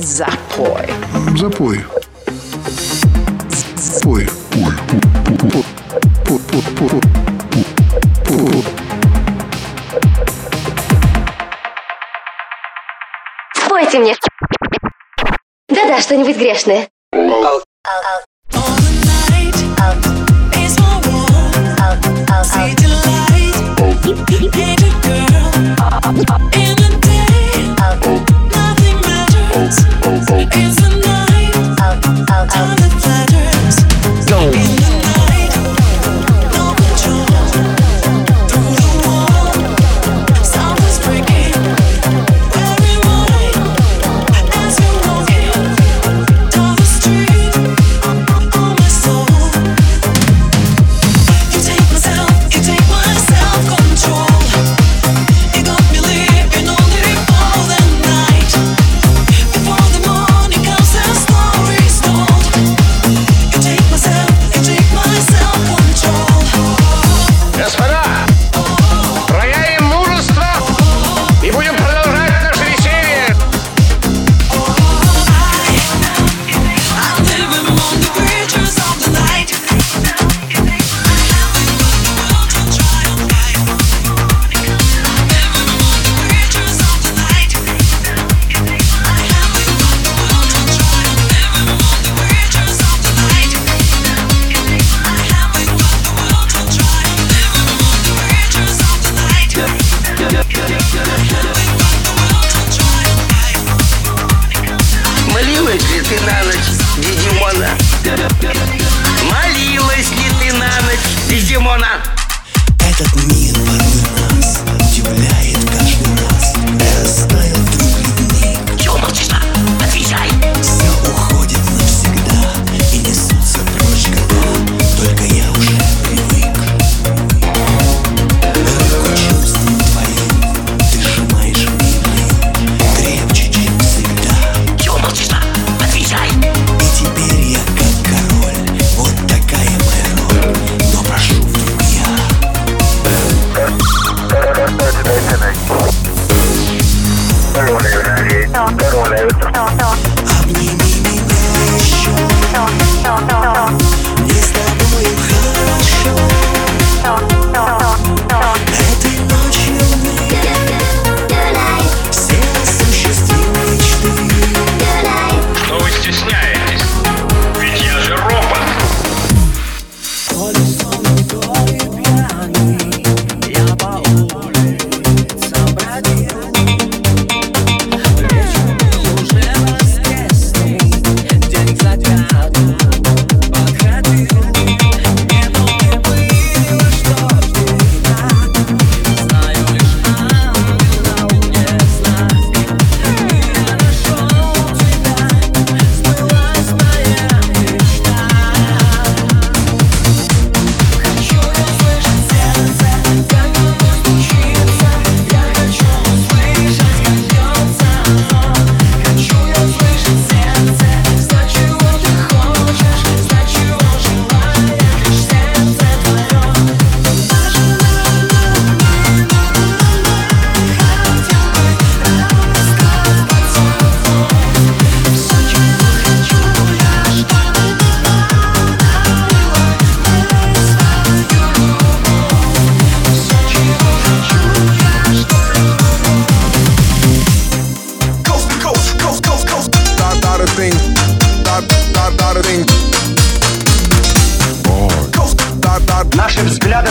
Запой. Запой. Запой. Спойте мне. Да-да, что-нибудь грешное. music. I did.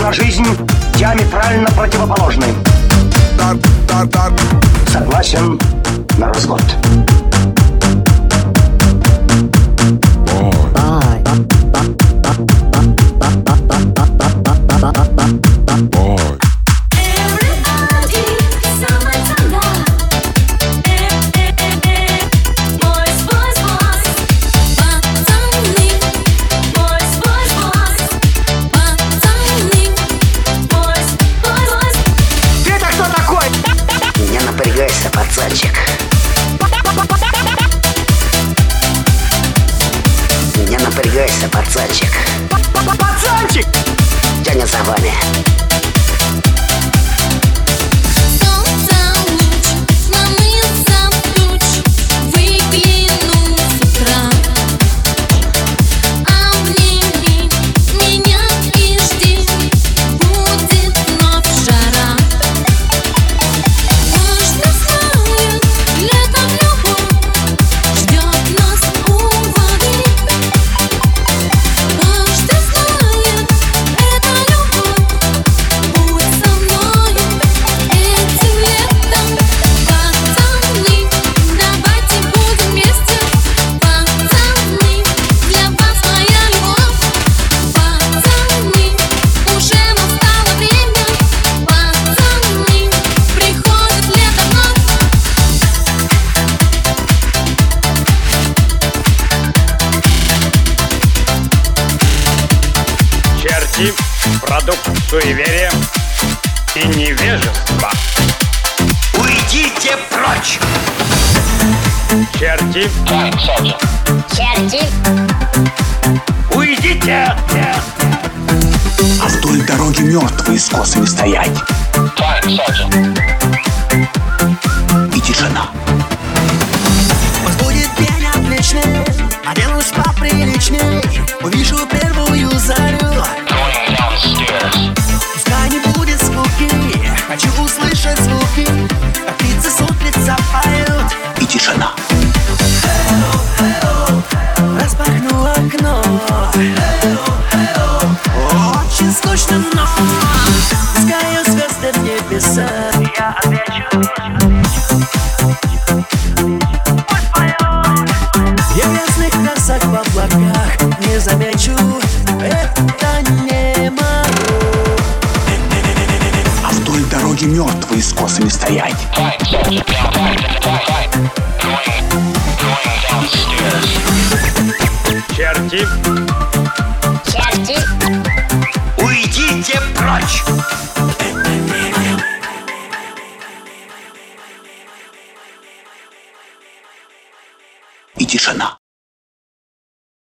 на жизнь диаметрально противоположны. Согласен на развод. Напрягайся, пацанчик Пацанчик! Тянет за вами суеверия и невежества. Уйдите прочь! Черти, Черти. Уйдите! А вдоль дороги мертвые с косами стоять. И Очень скучно, но Пускаю звезды в небеса. Я отвечу Я грязных красок в облаках Не замечу. Это не могу А вдоль дороги мертвые с косами стоять. черти,